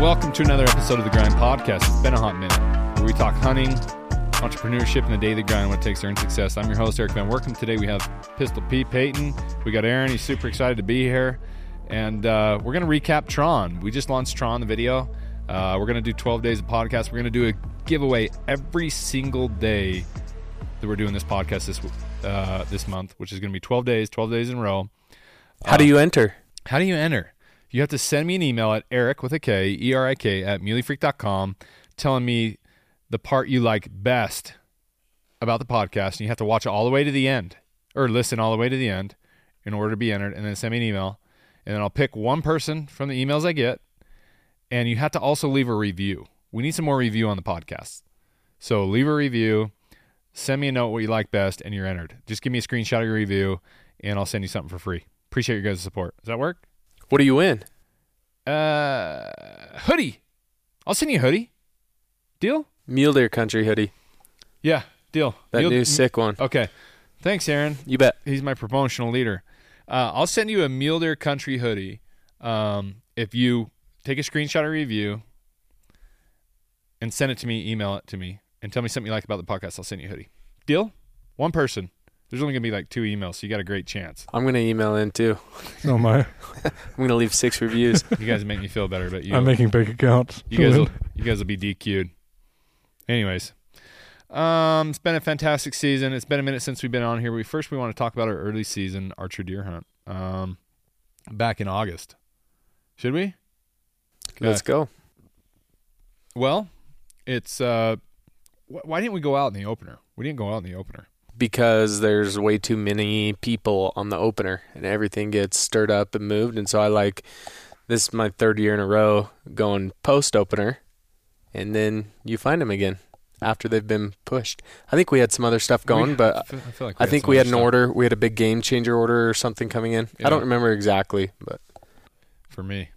welcome to another episode of the Grind Podcast. It's been a hot minute where we talk hunting, entrepreneurship, and the daily grind, what it takes to earn success. I'm your host, Erik Van Woerkom. Today we have Pistol Pete Payton. We got Aaron. He's super excited to be here. And uh, we're going to recap Tron. We just launched Tron, the video. Uh, we're going to do 12 days of podcast. We're going to do a giveaway every single day that we're doing this podcast this uh, this month, which is going to be 12 days, 12 days in a row. How do you enter? How do you enter? You have to send me an email at eric with a K, E R I K, at muleyfreak.com telling me the part you like best about the podcast. And you have to watch it all the way to the end or listen all the way to the end in order to be entered. And then send me an email. And then I'll pick one person from the emails I get. And you have to also leave a review. We need some more review on the podcast. So leave a review, send me a note what you like best, and you're entered. Just give me a screenshot of your review, and I'll send you something for free. Appreciate your guys' support. Does that work? What are you in? Uh, hoodie. I'll send you a hoodie. Deal? Mule Deer Country hoodie. Yeah, deal. That Deal- new sick one. Okay. Thanks, Aaron. You bet. He's my promotional leader. Uh, I'll send you a Mule Deer Country hoodie um, if you take a screenshot of review and send it to me, email it to me, and tell me something you like about the podcast. I'll send you a hoodie. Deal? One person. There's only going to be like two emails, so you got a great chance. I'm gonna email in too. Oh my! I'm gonna leave six reviews. You guys make me feel better, but you, I'm making big accounts. you guys, will, you guys will be DQ'd. Anyways, um, it's been a fantastic season. It's been a minute since we've been on here. We first we want to talk about our early season archer deer hunt. Um, back in August. Should we? Let's go. Well, it's uh, wh- why didn't we go out in the opener? We didn't go out in the opener. Because there's way too many people on the opener and everything gets stirred up and moved. And so I like this is my third year in a row going post opener and then you find them again after they've been pushed. I think we had some other stuff going, We- but I feel, I, feel like I think we had an stuff order. We had a big game changer order or something coming in. Yeah. I don't remember exactly, but for me.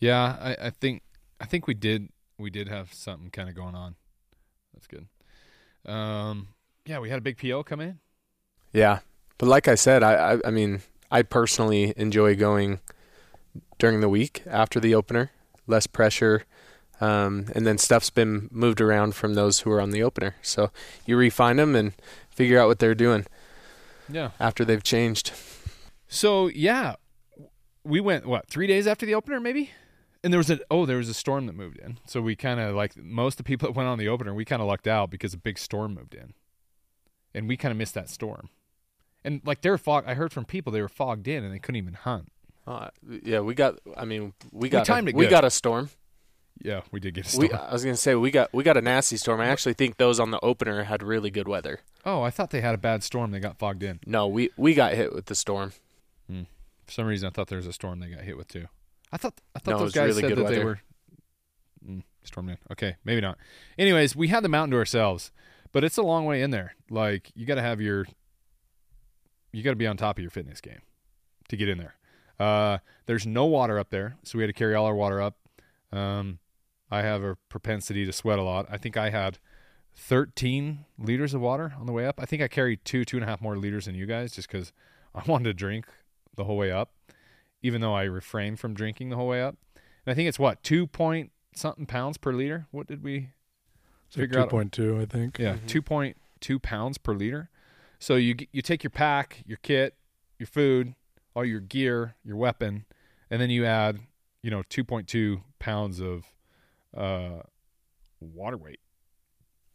Yeah, I, I think I think we did we did have something kind of going on. That's good. Um, yeah, we had a big PO come in. Yeah, but like I said, I, I I mean I personally enjoy going during the week after the opener, less pressure, um, and then stuff's been moved around from those who are on the opener. So you refine them and figure out what they're doing Yeah. after they've changed. So yeah, we went what three days after the opener, maybe. And there was a oh there was a storm that moved in, so we kind of like most of the people that went on the opener, we kind of lucked out because a big storm moved in, and we kind of missed that storm. And like they're fog, I heard from people they were fogged in and they couldn't even hunt. Uh, yeah, we got. I mean, we got. timed a, it we good. got a storm. Yeah, we did get a We, storm. I was gonna say we got we got a nasty storm. I actually think those on the opener had really good weather. oh, I thought they had a bad storm. They got fogged in. No, we we got hit with the storm. For some reason, I thought there was a storm they got hit with too. I thought I thought No, those guys really said good that they weather. were mm, stormed in. Okay, maybe not. Anyways, we had the mountain to ourselves, but it's a long way in there. Like you got to have your, you got to be on top of your fitness game to get in there. Uh, there's no water up there, so we had to carry all our water up. Um, I have a propensity to sweat a lot. I think I had 13 liters of water on the way up. I think I carried two, two and a half more liters than you guys, just because I wanted to drink the whole way up, even though I refrained from drinking the whole way up. And I think it's what two point something pounds per liter. What did we figure two out? point two, I think. Yeah, two point two pounds per liter. So you you take your pack, your kit, your food, all your gear, your weapon, and then you add you know two point two pounds of uh, water weight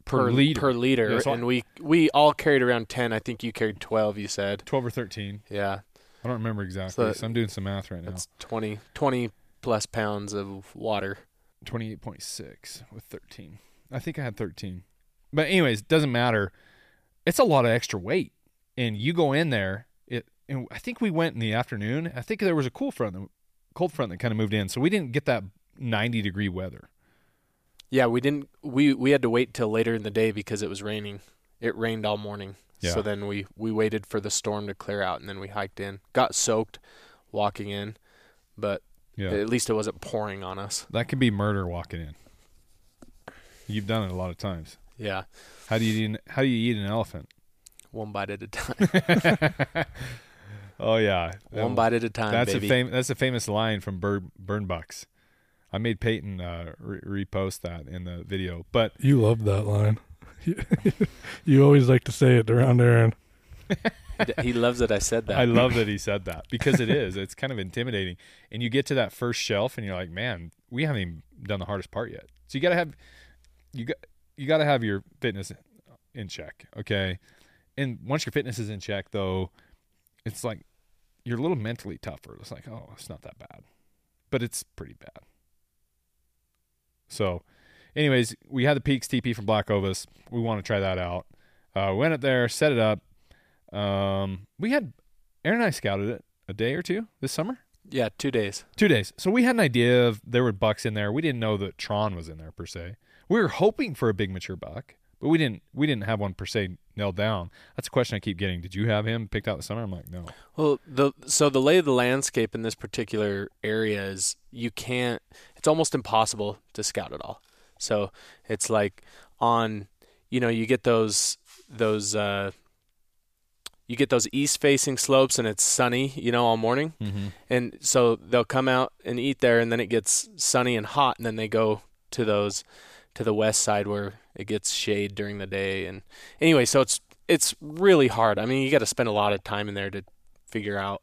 per, liter, per liter, Yeah, so I- and we we all carried around ten. I think you carried twelve. You said, twelve or thirteen. yeah, I don't remember exactly. So So I'm doing some math right now. that's 20, 20 plus pounds of water. Twenty eight point six with thirteen. I think I had thirteen. But anyways, doesn't matter. It's a lot of extra weight, and you go in there. It. And I think we went in the afternoon. I think there was a cool front, that- cold front that kind of moved in, so we didn't get that ninety degree weather. Yeah, we didn't. We we had to wait till later in the day because it was raining. It rained all morning. Yeah. So then we we waited for the storm to clear out, and then we hiked in. Got soaked walking in, but Yeah, at least it wasn't pouring on us. that could be murder walking in. You've done it a lot of times. Yeah, How do you eat, how do you eat an elephant? one bite at a time. oh yeah, one bite at a time, That's baby. a fam- that's a famous line from Bird Burn Bucks. I made Payton uh, re- repost that in the video, but You love that line. you always like to say it around Aaron. he loves that I said that. I love that he said that because it is. It's kind of intimidating. And you get to that first shelf and you're like, man, we haven't even done the hardest part yet. So you got to have you got you got to have your fitness in check, okay? And once your fitness is in check though, it's like you're a little mentally tougher. It's like, oh, it's not that bad. But it's pretty bad. So, anyways, we had the Peaks TP from Black Ovis. We want to try that out. Uh, went up there, set it up. Um, we had Aaron and I scouted it a day or two this summer. yeah, two days. Two days. So we had an idea of there were bucks in there. We didn't know that Tron was in there per se. We were hoping for a big mature buck, but we didn't. We didn't have one per se nailed down. That's a question I keep getting. Did you have him picked out this summer? I'm like, no. Well, the so the lay of the landscape in this particular area is you can't. It's almost impossible to scout it all. So it's like on, you know, you get those those uh, you get those east facing slopes and it's sunny, you know, all morning, Mm-hmm. and so they'll come out and eat there, and then it gets sunny and hot, and then they go to those to the west side where it gets shade during the day, and anyway, so it's it's really hard. I mean, you got to spend a lot of time in there to figure out,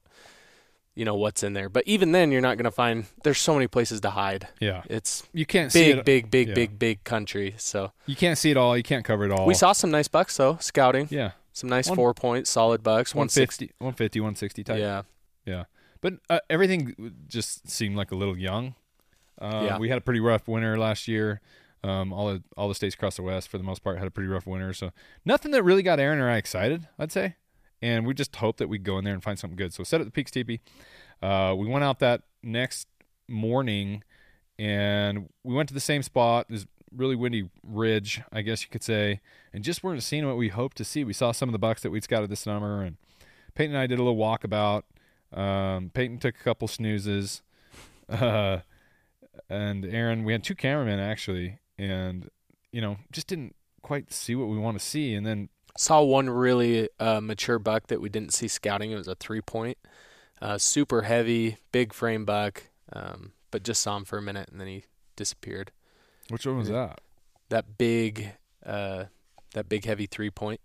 you know, what's in there. But even then, you're not going to find. There's so many places to hide. Yeah, It's you can't see big, it. big, big, yeah. big, big country. So You can't see it all. You can't cover it all. we saw some nice bucks though, scouting. Yeah, Some nice One- four point solid bucks. One sixty. 150, 150, 160 type. Yeah, yeah. But uh, everything just seemed like a little young. Uh, Yeah. We had a pretty rough winter last year. Um, all the all the states across the west, for the most part, had a pretty rough winter. So nothing that really got Aaron or I excited, I'd say. And we just hoped that we'd go in there and find something good. So set at the Peaks Teepee. Uh, we went out that next morning, and we went to the same spot. This really windy ridge, I guess you could say, and just weren't seeing what we hoped to see. We saw some of the bucks that we'd scouted this summer, and Payton and I did a little walkabout. Um, Payton took a couple snoozes, uh, and Aaron. We had two cameramen actually, and you know, just didn't quite see what we want to see. And then Saw one really uh, mature buck that we didn't see scouting. It was a three point, uh, super heavy, big frame buck. Um, but just saw him for a minute and then he disappeared. which one was that? That big, uh, that big heavy three point.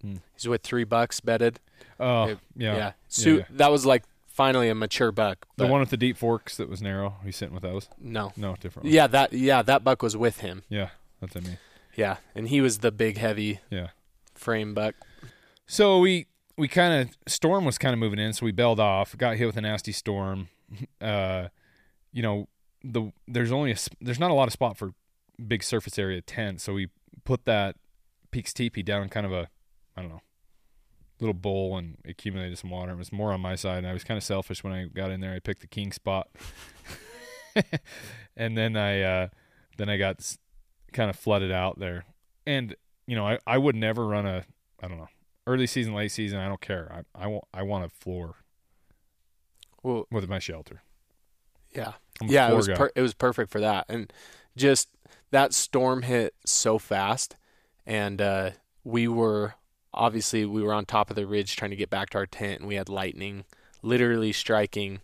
Hmm. He's with three bucks bedded. Oh, It- yeah, yeah. Su- yeah. That was like finally a mature buck. the one with the deep forks that was narrow. He's sitting with those. No. No, different. One. Yeah, that yeah that buck was with him. yeah, that's what I mean. Yeah, and he was the big heavy Yeah. frame buck. So we we kind of storm was kind of moving in, so we bailed off. Got hit with a nasty storm. Uh, you know the there's only a there's not a lot of spot for big surface area tent, so we put that Peaks teepee down kind of a I don't know little bowl and accumulated some water. It was more on my side. And I was kind of selfish when I got in there. I picked the king spot, and then I uh, then I got kind of flooded out there. And you know I I would never run a I don't know early season, late season. I don't care. I I want I want a floor Well, with my shelter. yeah. Yeah, it was per- it was perfect for that, and just that storm hit so fast, and uh, we were obviously we were on top of the ridge trying to get back to our tent, and we had lightning literally striking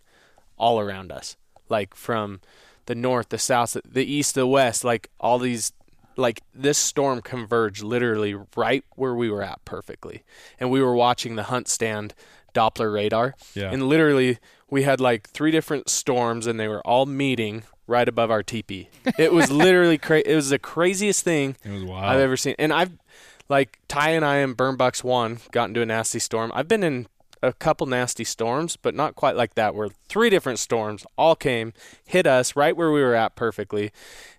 all around us, like from the north, the south, the east, the west, like all these. Like this storm converged literally right where we were at perfectly, and we were watching the hunt stand Doppler radar, yeah. and literally, we had like three different storms, and they were all meeting right above our teepee. It was literally cra- It was the craziest thing it was wild. I've ever seen. And I've like Ty and I in Burn Bucks one got into a nasty storm. I've been in a couple nasty storms, but not quite like that. Where three different storms all came, hit us right where we were at perfectly,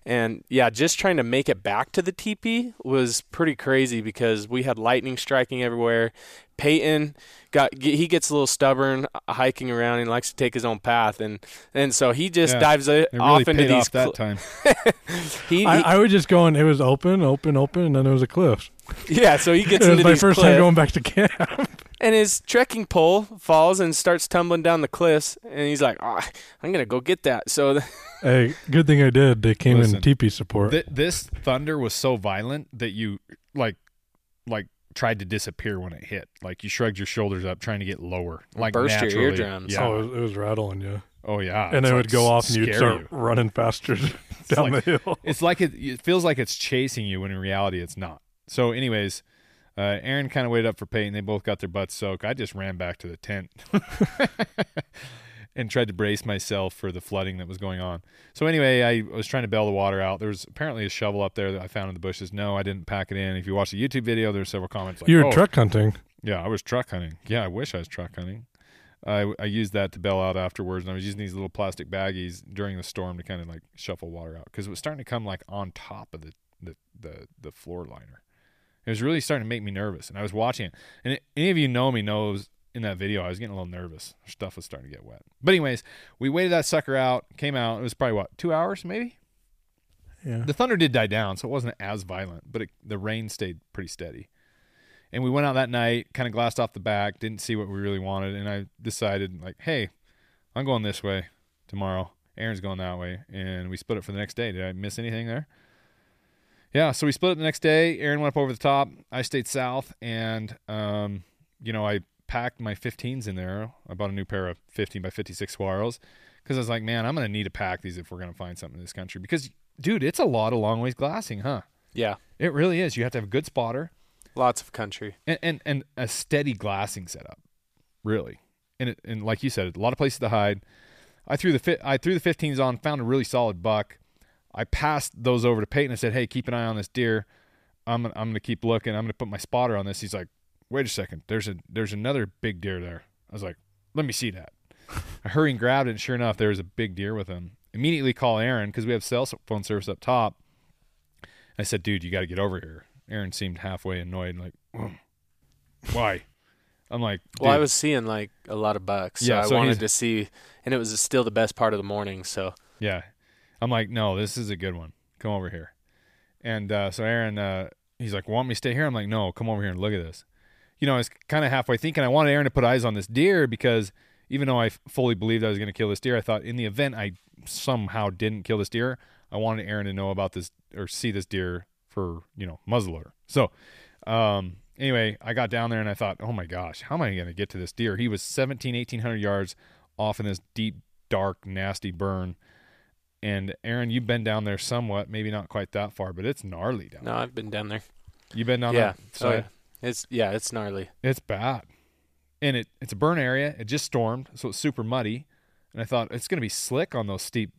and yeah, just trying to make it back to the teepee was pretty crazy because we had lightning striking everywhere. Payton got he gets a little stubborn uh, hiking around and likes to take his own path and and so he just Yeah, dives uh, it really off into paid these off that cl- time. he, he- I, I was just going. It was open, open, open, and then there was a cliff. yeah so he gets It was my these first cliff. time going back to camp. And his trekking pole falls and starts tumbling down the cliffs and he's like oh, i'm gonna go get that so hey, good thing I did. They came Listen, in teepee support. Th- this thunder was so violent that you like like tried to disappear when it hit. Like you shrugged your shoulders up, trying to get lower, like Burst your naturally. eardrums. Yeah. Oh, it was, it was rattling you, Oh yeah. and it like would go off, and you'd start you. running faster down like- the hill. It's like it. It feels like it's chasing you when in reality it's not. So, anyways, uh, Aaron kind of waited up for Payton. They both got their butts soaked. I just ran back to the tent and tried to brace myself for the flooding that was going on. So anyway, I was trying to bail the water out. There was apparently a shovel up there that I found in the bushes. No, I didn't pack it in. If you watch the YouTube video, there's several comments like, you were "Oh, truck hunting. yeah, I was truck hunting. Yeah, I wish I was truck hunting. I, I used that to bail out afterwards, and I was using these little plastic baggies during the storm to kind of like shuffle water out because it was starting to come like on top of the the the, the floor liner. It was really starting to make me nervous, and I was watching it. And it, any of you know me knows in that video I was getting a little nervous. Stuff was starting to get wet. But anyways, we waited that sucker out. Came out. It was probably what two hours maybe. Yeah. The thunder did die down, so it wasn't as violent, but it, the rain stayed pretty steady. And we went out that night, kind of glassed off the back, didn't see what we really wanted, and I decided like, hey, I'm going this way tomorrow. Aaron's going that way, and we split it for the next day. Did I miss anything there? Yeah, so we split it the next day. Aaron went up over the top. I stayed south, and um, you know, I packed my 15s in there. I bought a new pair of 15 by 56 Swaros because I was like, man, I'm gonna need to pack these if we're gonna find something in this country. Because, dude, it's a lot of long ways glassing, huh? Yeah, It really is. You have to have a good spotter lots of country. and and, and a steady glassing setup, really. And it, and like you said, a lot of places to hide. I threw the fit. I threw the 15s on, found a really solid buck. I passed those over to Payton and said, "Hey, keep an eye on this deer. I'm I'm gonna keep looking. I'm gonna put my spotter on this." He's like, "Wait a second. There's a there's another big deer there." I was like, "Let me see that." I hurried and grabbed it, and sure enough, there was a big deer with him. Immediately call Aaron because we have cell phone service up top. I said, "Dude, you got to get over here." Aaron seemed halfway annoyed, like, "Mm, "Why?" I'm like, Well, I was seeing like a lot of bucks, so Yeah, I so wanted to see, and it was still the best part of the morning. So Yeah. I'm like, no, this is a good one. Come over here. And uh, so Aaron, uh, he's like, want me to stay here? I'm like, no, come over here and look at this. You know, I was kind of halfway thinking I wanted Aaron to put eyes on this deer because even though I fully believed I was going to kill this deer, I thought in the event I somehow didn't kill this deer, I wanted Aaron to know about this or see this deer for, you know, muzzleloader. So, um, anyway, I got down there and I thought, oh my gosh, how am I going to get to this deer? He was 17, 1800 yards off in this deep, dark, nasty burn. And Aaron, you've been down there somewhat, maybe not quite that far, but it's gnarly down there. no, I've been down there. there. You've been down yeah, that so side? it's yeah, it's gnarly. It's bad. And it it's a burn area. It just stormed, so it's super muddy. And I thought it's gonna be slick on those steep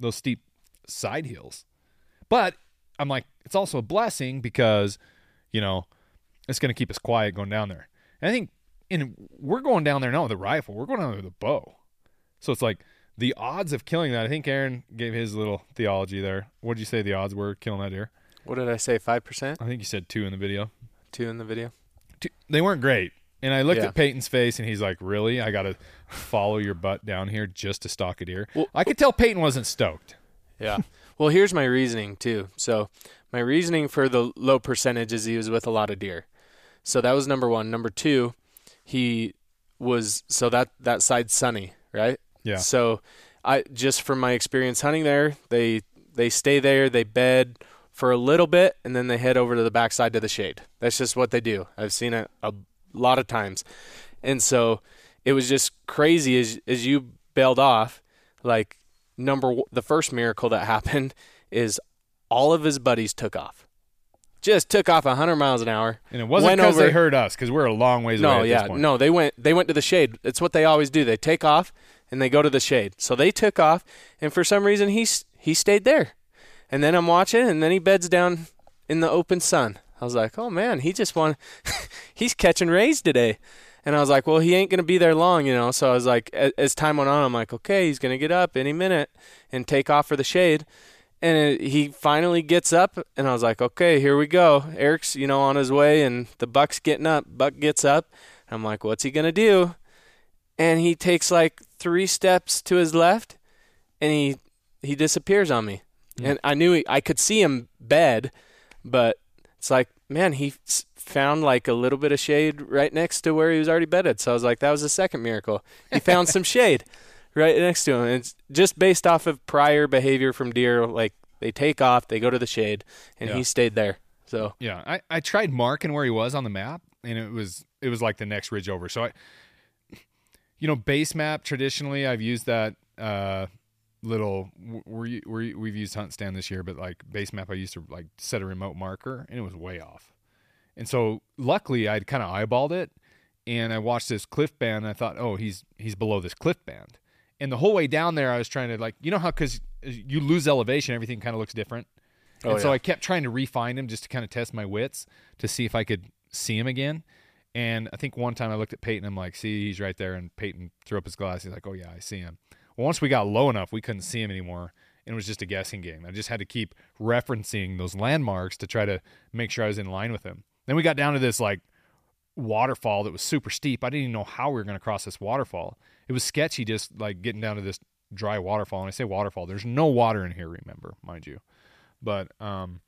those steep side hills. But I'm like, it's also a blessing because, you know, it's gonna keep us quiet going down there. And I think and we're going down there not with a rifle, we're going down there with a bow. So it's like the odds of killing that, I think Aaron gave his little theology there. What did you say the odds were killing that deer? What did I say? Five percent, I think you said two in the video. two in the video. Two, they weren't great. And I looked Yeah. at Payton's face, and he's like, "Really? I got to follow your butt down here just to stalk a deer?" Well- I could tell Payton wasn't stoked. Yeah. well, here's my reasoning too. So my reasoning for the low percentage is he was with a lot of deer. So that was number one. Number two, he was so that that side's sunny, right? Yeah, So I just from my experience hunting there, they they stay there, they bed for a little bit, and then they head over to the backside to the shade. That's just what they do. I've seen it a lot of times, and so it was just crazy as as you bailed off. Like number w- the first miracle that happened is all of his buddies took off, just took off hundred miles an hour. and it wasn't because they heard us because we're a long ways No, away. At yeah, this point. no. They went. They went to the shade. It's what they always do. They take off and they go to the shade. So they took off, and for some reason he he stayed there. And then I'm watching, and then he beds down in the open sun. I was like, oh man, he just won. he's catching rays today. And I was like, well, he ain't gonna be there long, you know. So I was like, as, time went on, I'm like, okay, he's gonna get up any minute and take off for the shade. And it, he finally gets up, and I was like, okay, here we go. Erik's, you know, on his way, and the buck's getting up. Buck gets up. I'm like, what's he gonna do? And he takes like three steps to his left, and he he disappears on me. Mm. And I knew he, I could see him bed, but it's like, man, he s- found like a little bit of shade right next to where he was already bedded. So I was like, that was the second miracle. He found some shade right next to him. And it's just based off of prior behavior from deer. Like they take off, they go to the shade, and Yeah. he stayed there. So Yeah, I, I tried marking where he was on the map, and it was it was like the next ridge over. So I, you know, base map traditionally I've used that uh, little we we we've used Hunt Stand this year, but like base map I used to like set a remote marker, and it was way off. And so luckily I'd kind of eyeballed it, and I watched this cliff band, and I thought, oh, he's he's below this cliff band. And the whole way down there, I was trying to like, you know how because you lose elevation, everything kind of looks different. Oh, and so. I kept trying to refine him just to kind of test my wits to see if I could see him again. And I think one time I looked at Payton, I'm like, see, he's right there. And Payton threw up his glass. He's like, oh, yeah, I see him. Well, once we got low enough, we couldn't see him anymore. And it was just a guessing game. I just had to keep referencing those landmarks to try to make sure I was in line with him. Then we got down to this like waterfall that was super steep. I didn't even know how we were going to cross this waterfall. It was sketchy just like getting down to this dry waterfall. And I say waterfall, there's no water in here, remember, mind you. But um,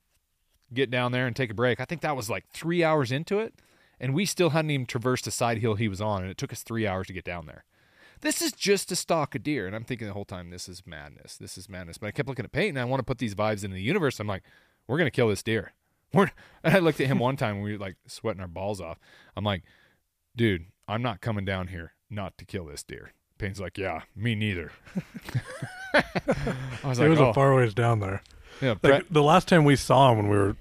get down there and take a break. I think that was like three hours into it, and we still hadn't even traversed the side hill he was on, and it took us three hours to get down there. This is just to stalk a deer, and I'm thinking the whole time, this is madness. This is madness. But I kept looking at Payton, and I want to put these vibes into the universe. I'm like, we're gonna kill this deer. We're. And I looked at him one time, and we were like sweating our balls off. I'm like, dude, I'm not coming down here not to kill this deer. Payne's like, yeah, me neither. I was it like, was oh, a far ways down there. yeah, Like the last time we saw him when we were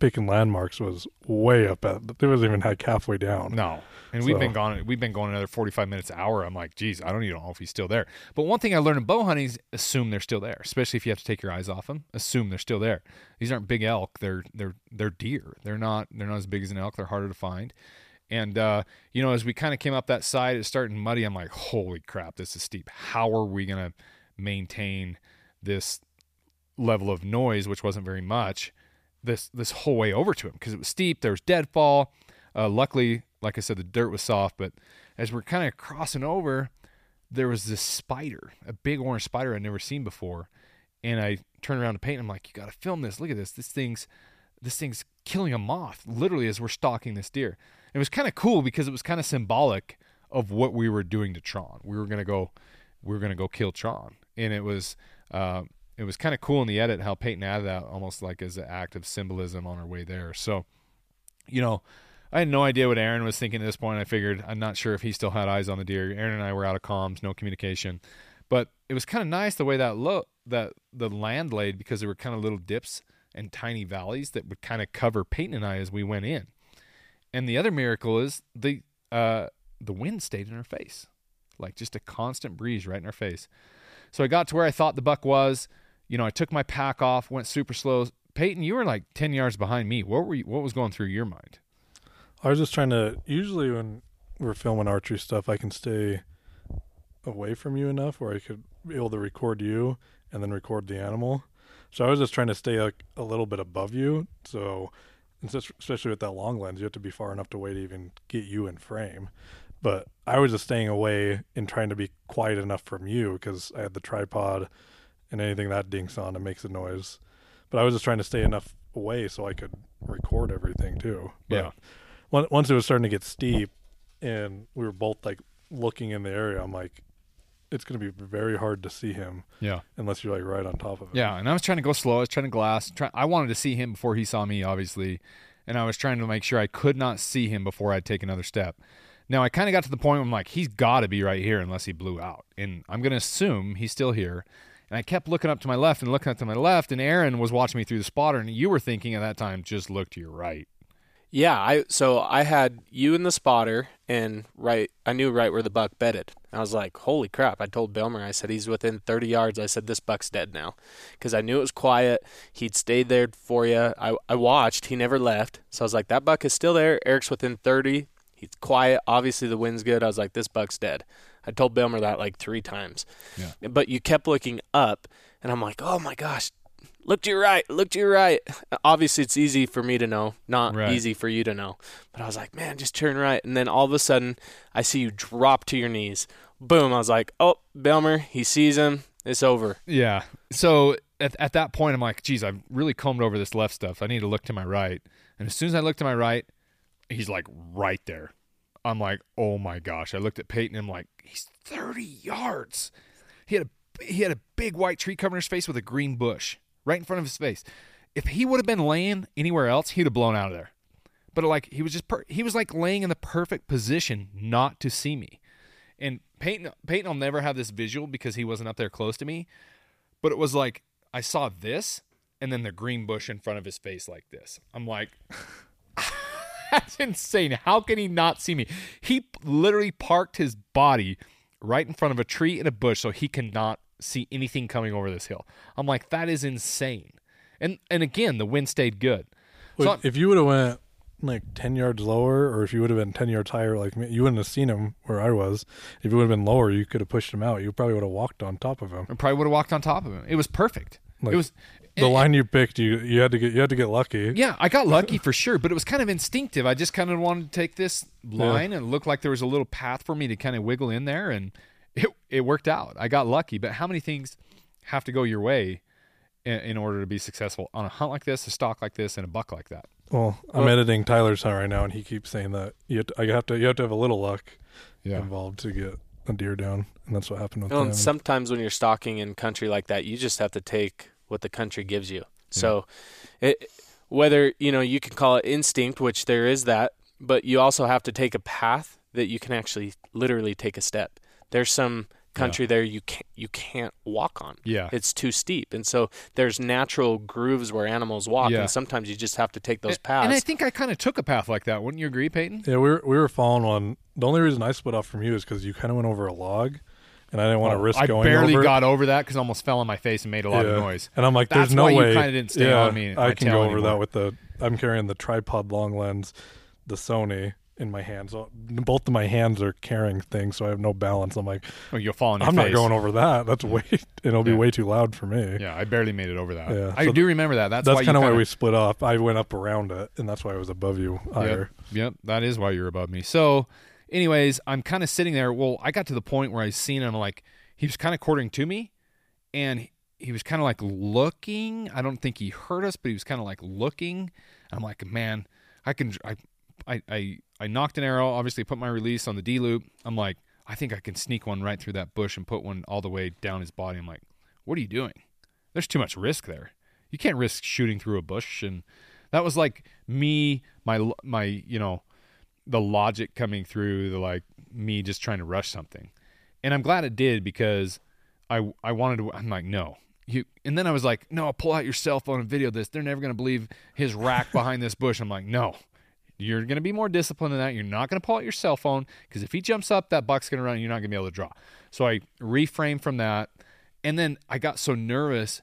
picking landmarks was way up at. It wasn't even like halfway down. No. And we've been gone we've been going another 45 minutes an hour. I'm like, geez, I don't even know if he's still there. But one thing I learned in bow hunting is assume they're still there, especially if you have to take your eyes off them. Assume they're still there. These aren't big elk. They're they're they're deer. They're not they're not as big as an elk. They're harder to find. And uh, you know, as we kind of came up that side, it's starting muddy. I'm like, holy crap, this is steep. How are we gonna maintain this level of noise, which wasn't very much, this this whole way over to him because it was steep. There was deadfall. Uh, luckily, like I said, the dirt was soft. But as we're kind of crossing over, there was this spider, a big orange spider I'd never seen before. And I turned around to paint. And I'm like, you got to film this. Look at this. This thing's this thing's killing a moth literally as we're stalking this deer. It was kind of cool because it was kind of symbolic of what we were doing to Tron. We were gonna go, we were gonna go kill Tron, and it was. Uh, it was kind of cool in the edit how Payton added that almost like as an act of symbolism on her way there. So, you know, I had no idea what Aaron was thinking at this point. I figured I'm not sure if he still had eyes on the deer. Aaron and I were out of comms, no communication, but it was kind of nice the way that look that the land laid because there were kind of little dips and tiny valleys that would kind of cover Payton and I as we went in. And the other miracle is the uh, the wind stayed in our face, like just a constant breeze right in our face. So I got to where I thought the buck was. You know, I took my pack off, went super slow. Payton, you were like ten yards behind me. What were you, what was going through your mind? I was just trying to. Usually, when we're filming archery stuff, I can stay away from you enough where I could be able to record you and then record the animal. So I was just trying to stay like a little bit above you. So, especially with that long lens, you have to be far enough to away to even get you in frame. But I was just staying away and trying to be quiet enough from you because I had the tripod and anything that dinks on it makes a noise. But I was just trying to stay enough away so I could record everything too. But Yeah. on- once it was starting to get steep and we were both like looking in the area, I'm like, it's going to be very hard to see him Yeah. unless you're like right on top of it. Yeah, and I was trying to go slow. I was trying to glass. Try, I wanted to see him before he saw me, obviously, and I was trying to make sure I could not see him before I'd take another step. Now I kind of got to the point where I'm like, he's got to be right here unless he blew out, and I'm going to assume he's still here. And I kept looking up to my left and looking up to my left, and Aaron was watching me through the spotter, and you were thinking at that time, just look to your right. Yeah, I so I had you in the spotter and right I knew right where the buck bedded. I was like, "Holy crap." I told Belmer I said he's within 30 yards. I said this buck's dead now cuz I knew it was quiet. He'd stayed there for you. I I watched. He never left. So I was like, "That buck is still there. Erik's within 30. He's quiet. Obviously the wind's good." I was like, "This buck's dead." I told Belmer that like 3 times. Yeah. But you kept looking up and I'm like, "Oh my gosh, look to your right, look to your right. Obviously, it's easy for me to know, not Right. easy for you to know. But I was like, man, just turn right. And then all of a sudden, I see you drop to your knees. Boom. I was like, oh, Belmer, he sees him. It's over. Yeah. So at, at that point, I'm like, geez, I've really combed over this left stuff. I need to look to my right. And as soon as I look to my right, he's like right there. I'm like, oh my gosh. I looked at Payton. I'm like, he's 30 yards. He had a he had a big white tree covering his face with a green bush right in front of his face. if he would have been laying anywhere else, he'd have blown out of there. But like he was just per- he was like laying in the perfect position not to see me. And Payton Payton will never have this visual because he wasn't up there close to me. But it was like I saw this and then the green bush in front of his face like this. I'm like that's insane. How can he not see me? He literally parked his body right in front of a tree and a bush so he cannot see anything coming over this hill. I'm like, that is insane. And and again, the wind stayed good. So if you would have went like ten yards lower, or if you would have been ten yards higher, like me, you wouldn't have seen him where I was. If you would have been lower, you could have pushed him out. You probably would have walked on top of him. I probably would have walked on top of him. It was perfect. Like, it was The it- line you picked, you you had to get you had to get lucky. Yeah, I got lucky for sure, but it was kind of instinctive. I just kind of wanted to take this line and look like there was a little path for me to kind of wiggle in there and it it worked out. I got lucky, but how many things have to go your way in, in order to be successful on a hunt like this, a stock like this, and a buck like that? Well, I'm Well- editing Tyler's hunt right now, and he keeps saying that you have to, I have to you have to have a little luck Yeah. involved to get a deer down, and that's what happened with Well, him. and sometimes when you're stalking in country like that, you just have to take what the country gives you. So, it, whether you know you can call it instinct, which there is that, but you also have to take a path that you can actually literally take a step. There's some country there you can't you can't walk on. Yeah. It's too steep, and so there's natural grooves where animals walk, Yeah. and sometimes you just have to take those And- paths. And I think I kind of took a path like that. Wouldn't you agree, Payton? yeah, we were we were following one. The only reason I split off from you is because you kind of went over a log, and I didn't want to risk I going barely over. got over that because I almost fell on my face and made a lot Yeah. of noise. And I'm like, That's there's no why you way. kinda didn't stay yeah, on me, I can go over anymore. that with the. I'm carrying the tripod long lens, the Sony in my hands. So both of my hands are carrying things, so I have no balance. I'm like, Oh, you'll fall on your I'm face. not going over that. That's way. It'll be Yeah. way too loud for me. Yeah, I barely made it over that. Yeah, I so do remember that. That's, That's, kind of why we split off. I went up around it, and that's why I was above you higher. Yep, yep, that is why you're above me. So, anyways, I'm kind of sitting there. Well, I got to the point where I seen him like he was kind of quartering to me, and he- was kind of like looking. I don't think he heard us, but he was kind of like looking. I'm like, man, I can. I, I, I, I knocked an arrow. Obviously, put my release on the D loop. I'm like, I think I can sneak one right through that bush and put one all the way down his body. I'm like, what are you doing? There's too much risk there. You can't risk shooting through a bush and that was like me my my you know the logic coming through the like me just trying to rush something. And i'm glad it did because i i wanted to i'm like no. You and then i was like no pull out your cell phone and video this. They're never going to believe his rack behind this bush. I'm like no. You're going to be more disciplined than that. You're not going to pull out your cell phone because if he jumps up that buck's going to run. And you're not going to be able to draw. So i reframed from that. And then i got so nervous.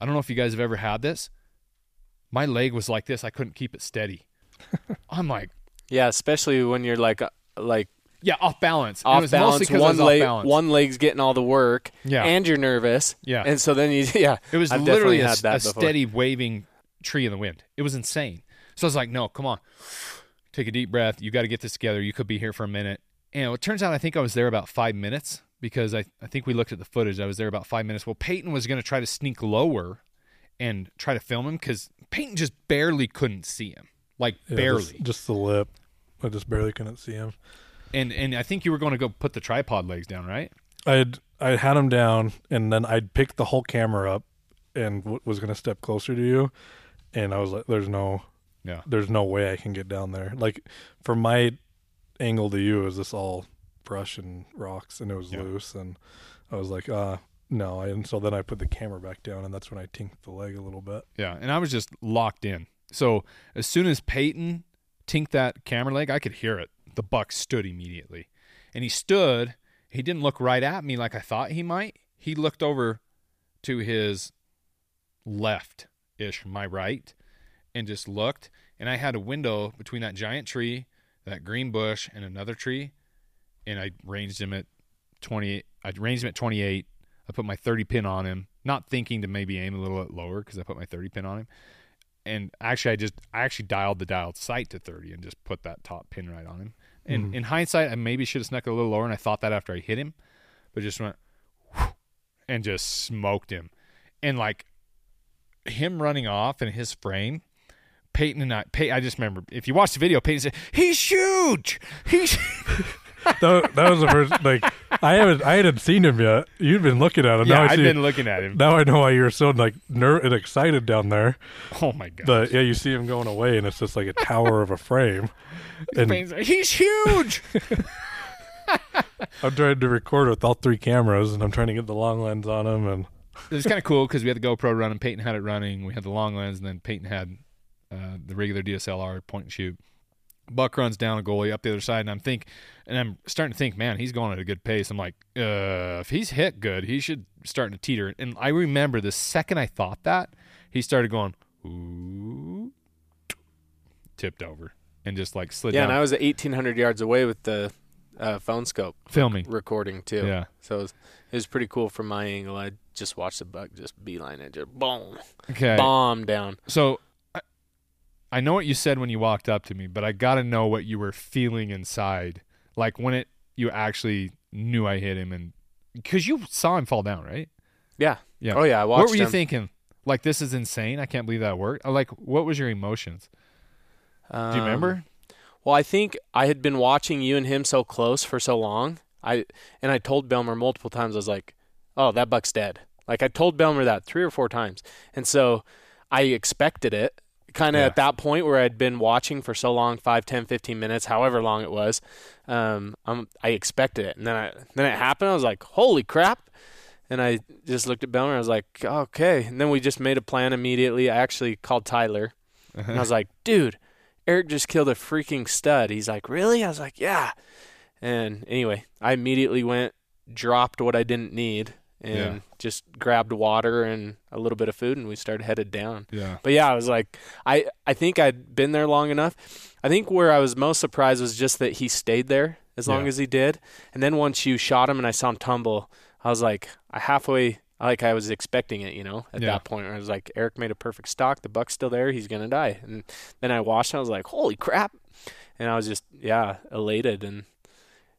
I don't know if you guys have ever had this. My leg was like this. I couldn't keep it steady. I'm like, yeah, especially when you're like uh, like yeah, off balance. Off balance. One off leg, balance. one leg's getting all the work, Yeah. and you're nervous, Yeah. and so then you, yeah, It was I've literally a, a steady waving tree in the wind. It was insane. So I was like, no, come on. Take a deep breath. You got to get this together. You could be here for a minute. And it turns out I think I was there about five minutes because I, I think we looked at the footage. I was there about five minutes. Well, Payton was going to try to sneak lower and try to film him because Payton just barely couldn't see him. Like, Yeah, barely. Just, just the lip. I just barely couldn't see him. and, and I think you were going to go put the tripod legs down, right? I'd I had him down, and then I'd picked the whole camera up, and w- was gonna step closer to you, and I was like, "There's no, Yeah. there's no way I can get down there." Like from my angle to you, is this all brush and rocks, and it was Yeah. loose, and I was like, "Uh, no." And so then I put the camera back down, and that's when I tinked the leg a little bit. Yeah, and I was just locked in. So as soon as Payton tinked that camera leg, I could hear it. The buck stood immediately, and he stood. He didn't look right at me like I thought he might. He looked over to his left ish, my right, and just looked. And I had a window between that giant tree, that green bush, and another tree, and I ranged him at twenty. I ranged him at twenty eight. I put my 30 pin on him, not thinking to maybe aim a little bit lower because I put my 30 pin on him. And actually, I just I actually dialed the dialed sight to 30 and just put that top pin right on him. And Mhm. in hindsight, I maybe should have snuck it a little lower, and I thought that after I hit him, but just went and just smoked him. And like him running off and his frame, Payton and I, Pey, I just remember if you watch the video, Payton said, "He's huge, he's." That, that was the first. Like I haven't, I hadn't seen him yet. You'd been looking at him. yeah, now I I've been looking at him. now I know why you were so like ner- and excited down there. Oh my god. But yeah, you see him going away, and it's just like a tower of a frame. And He's huge. I'm trying to record with all three cameras, and I'm trying to get the long lens on him. And it was kind of cool because we had the GoPro running. Payton had it running. We had the long lens, and then Payton had uh, the regular DSLR point and shoot. Buck runs down a goalie up the other side, and I'm think, and I'm starting to think, man, he's going at a good pace. I'm like, uh, if he's hit good, he should starting to teeter. And I remember the second I thought that, he started going, ooh, tipped over, and just like slid Yeah, down, and I was at 1,800 yards away with the uh, phone scope filming. recording too. Yeah. So it was, it was pretty cool from my angle. I just watched the buck just beeline it, just boom, Okay. bomb down. So I, know what you said when you walked up to me, but I got to know what you were feeling inside, like when it you actually knew I hit him, and because you saw him fall down, right? Yeah. Yeah. Oh yeah, I watched what were you him. thinking? Like this is insane. I can't believe that worked. Like what was your emotions? Do you Um, remember? Well, I think I had been watching you and him so close for so long. I and I told Belmer multiple times. I was like, "Oh, that buck's dead." Like I told Belmer that three or four times, and so I expected it. Kind of Yeah. at that point where I'd been watching for so long, 5, 10, 15 minutes, however long it was. Um, I expected it, and then I then it happened. I was like, "Holy crap!" And I just looked at Belmer. I was like, "Okay." And then we just made a plan immediately. I actually called Tyler, and I was like, "Dude." Erik just killed a freaking stud. He's like, really? I was like, yeah. And anyway, I immediately went, dropped what I didn't need, and Yeah. just grabbed water and a little bit of food, and we started headed down. Yeah. But yeah, I was like, I I think I'd been there long enough. I think where I was most surprised was just that he stayed there as long Yeah. as he did, and then once you shot him and I saw him tumble, I was like, I halfway. Like I was expecting it, you know, at Yeah. that point. I was like, Erik made a perfect stock. The buck's still there. He's gonna die. And then I watched. And I was like, holy crap! And I was just yeah elated. And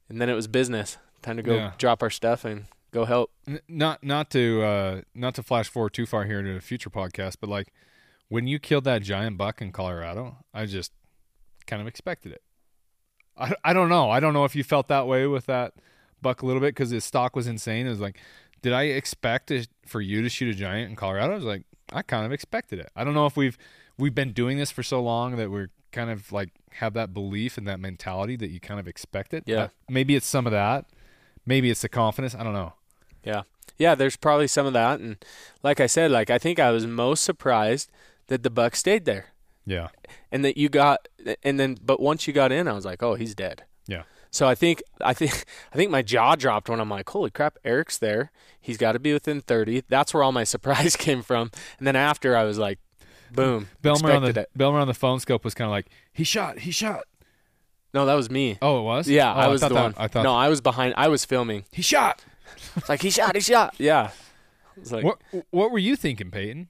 and then it was business. Time to go Yeah. drop our stuff and go help. N- not not to uh not to flash forward too far here to a future podcast, but like when you killed that giant buck in Colorado, I just kind of expected it. I I don't know. I don't know if you felt that way with that buck a little bit because his stock was insane. It was like, did I expect it for you to shoot a giant in Colorado? I was like, I kind of expected it. I don't know if we've we've been doing this for so long that we're kind of like have that belief and that mentality that you kind of expect it. Yeah. Uh, maybe it's some of that. Maybe it's the confidence. I don't know. Yeah. Yeah, there's probably some of that and like I said, like I think I was most surprised that the buck stayed there. Yeah. And that you got and then but once you got in I was like, "Oh, he's dead." Yeah. So I think I think I think my jaw dropped when I'm like, "Holy crap, Erik's there. He's got to be within 30." That's where all my surprise came from. And then after I was like, boom. Belmer on the it. Belmer on the phone scope was kind of like he shot, he shot. No, that was me. Oh, it was. Yeah, Oh, I was thought the that- one. I thought no, I was behind. I was filming. he shot. It's like he shot, he shot. Yeah. It's like What What were you thinking, Payton?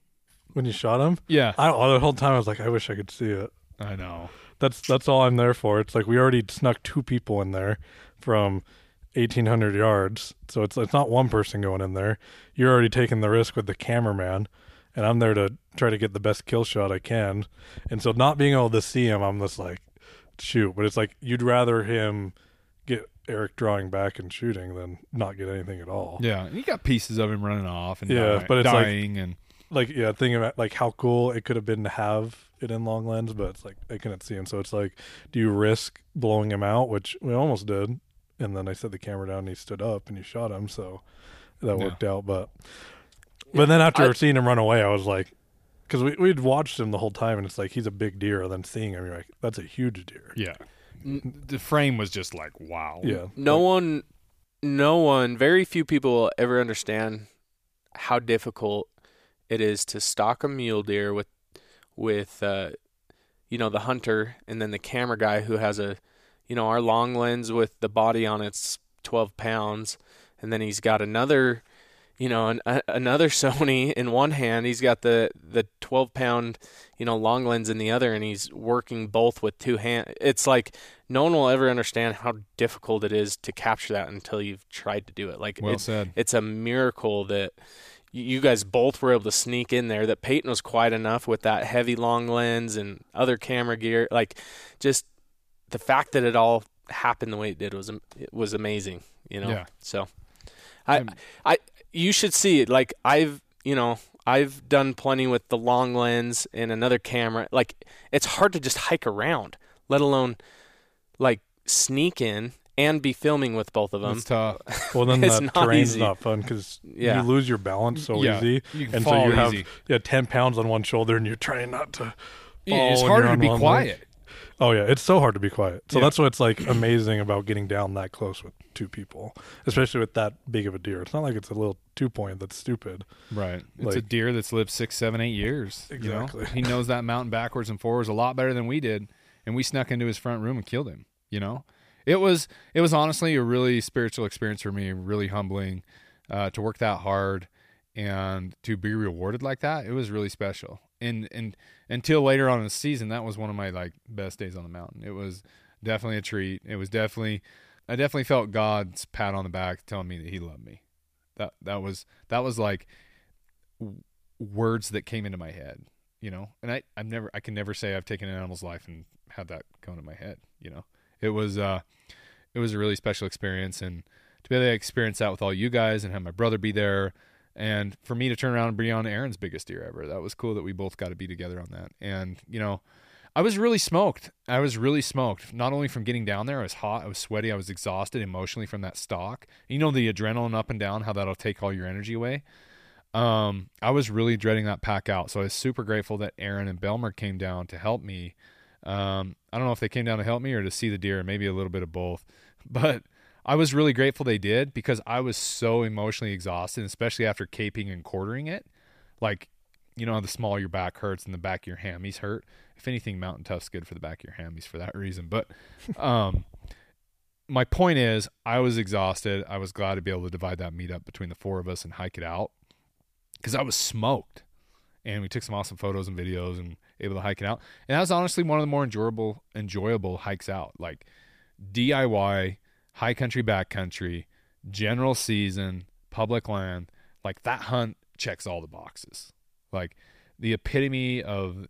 when you shot him, Yeah, I the whole time I was like, I wish I could see it. I know. That's that's all I'm there for. It's like we already snuck two people in there from 1800 yards, so it's it's not one person going in there. You're already taking the risk with the cameraman, and I'm there to try to get the best kill shot I can. And so not being able to see him, I'm just like, shoot. But it's like you'd rather him get Erik drawing back and shooting than not get anything at all. Yeah, and you got pieces of him running off and Yeah, die- but it's like- and like yeah, thinking about like how cool it could have been to have it in long lens, but it's like I couldn't see him. So it's like, do you risk blowing him out, which we almost did, and then I set the camera down and he stood up and you shot him, so that Yeah. worked out. But but then after I- seeing him run away, I was like, because we we'd watched him the whole time, and it's like he's a big deer. And then seeing him, you're like, that's a huge deer. yeah. The frame was just like wow. Yeah, no one no one very few people will ever understand how difficult it is to stalk a mule deer with with uh you know the hunter and then the camera guy who has a you know our long lens with the body on it's 12 pounds and then he's got another you know an, a, another sony in one hand he's got the the 12 pound you know long lens in the other and he's working both with two hands it's like no one will ever understand how difficult it is to capture that until you've tried to do it like Well it's said. it's a miracle that you guys both were able to sneak in there that Payton was quiet enough with that heavy long lens and other camera gear like just the fact that it all happened the way it did was it was amazing. You know. Yeah. So, I I you should see it. Like I've you know I've done plenty with the long lens and another camera. Like it's hard to just hike around, let alone like sneak in and be filming with both of them. It's tough. Well, then It's the not terrain's easy. not fun because Yeah. you lose your balance so Yeah, easy, you can and fall so you have yeah ten pounds on one shoulder, and you're trying not to. Yeah, it's harder to be quiet. leg. Oh yeah, it's so hard to be quiet. So Yeah. that's what's like amazing about getting down that close with two people, especially with that big of a deer. It's not like it's a little two point that's stupid. Right. It's a deer that's lived six, seven, eight years. you know? Exactly. He knows that mountain backwards and forwards a lot better than we did. And we snuck into his front room and killed him, you know? It was it was honestly a really spiritual experience for me, really humbling, uh, to work that hard and to be rewarded like that. It was really special. And and until later on in the season, that was one of my like best days on the mountain. It was definitely a treat. It was definitely I definitely felt God's pat on the back telling me that he loved me. That that was that was like words that came into my head, you know. And I I've never I can never say I've taken an animal's life and had that go into my head, you know. It was uh it was a really special experience and to be able to experience that with all you guys and have my brother be there and for me to turn around and be on Aaron's biggest deer ever. That was cool that we both got to be together on that. And, you know, I was really smoked. I was really smoked. Not only from getting down there, I was hot, I was sweaty, I was exhausted emotionally from that stalk. You know the adrenaline up and down, how that'll take all your energy away. Um, I was really dreading that pack out. So I was super grateful that Aaron and Belmer came down to help me. Um, I don't know if they came down to help me or to see the deer, maybe a little bit of both. But I was really grateful they did because I was so emotionally exhausted, especially after caping and quartering it. Like, you know, the small your back hurts and the back of your hammies hurt. If anything, Mountain Tough's good for the back of your hammies for that reason. But um, my point is, I was exhausted. I was glad to be able to divide that meet up between the four of us and hike it out because I was smoked. And we took some awesome photos and videos and able to hike it out. And that was honestly one of the more enjoyable enjoyable hikes out. Like DIY, high country, backcountry, general season, public land. Like that hunt checks all the boxes. Like the epitome of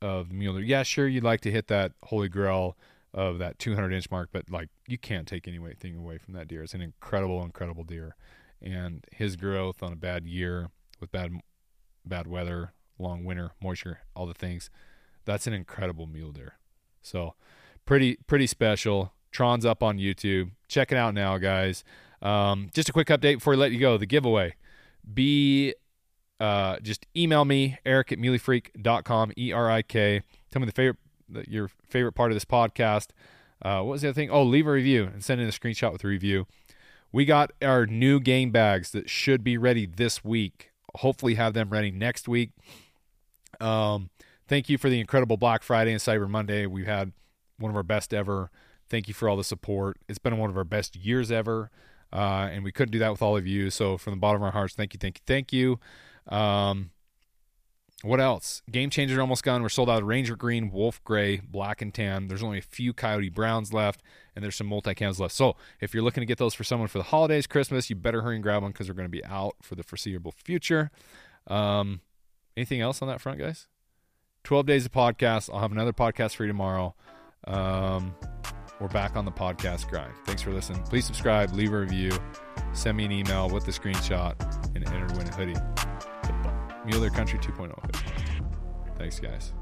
of mule deer. Yeah, sure, you'd like to hit that holy grail of that 200 inch mark, but like you can't take anything away from that deer. It's an incredible, incredible deer, and his growth on a bad year with bad bad weather, long winter, moisture, all the things. That's an incredible mule deer. So pretty pretty special. Tron's up on YouTube. Check it out now, guys. Um, just a quick update before we let you go. The giveaway. Be uh, just email me, Erik at muleyfreak.com, E R I K. Tell me the favorite your favorite part of this podcast. Uh, what was the other thing? Oh, leave a review and send in a screenshot with a review. We got our new game bags that should be ready this week. Hopefully, have them ready next week. Um, thank you for the incredible Black Friday and Cyber Monday. We've had one of our best ever. Thank you for all the support. It's been one of our best years ever, uh, and we couldn't do that with all of you. So, from the bottom of our hearts, thank you, thank you, thank you. Um, what else? Game changers almost gone. We're sold out of Ranger Green, Wolf Gray, Black and Tan. There's only a few Coyote Browns left, and there's some multi cams left. So if you're looking to get those for someone for the holidays, Christmas, you better hurry and grab them because they're going to be out for the foreseeable future. Um, anything else on that front, guys? 12 days of podcast. I'll have another podcast for you tomorrow. Um, we're back on the podcast grind. Thanks for listening. Please subscribe, leave a review, send me an email with the screenshot, and enter to win a hoodie. Deer Country 2.0 hoodie. Thanks, guys.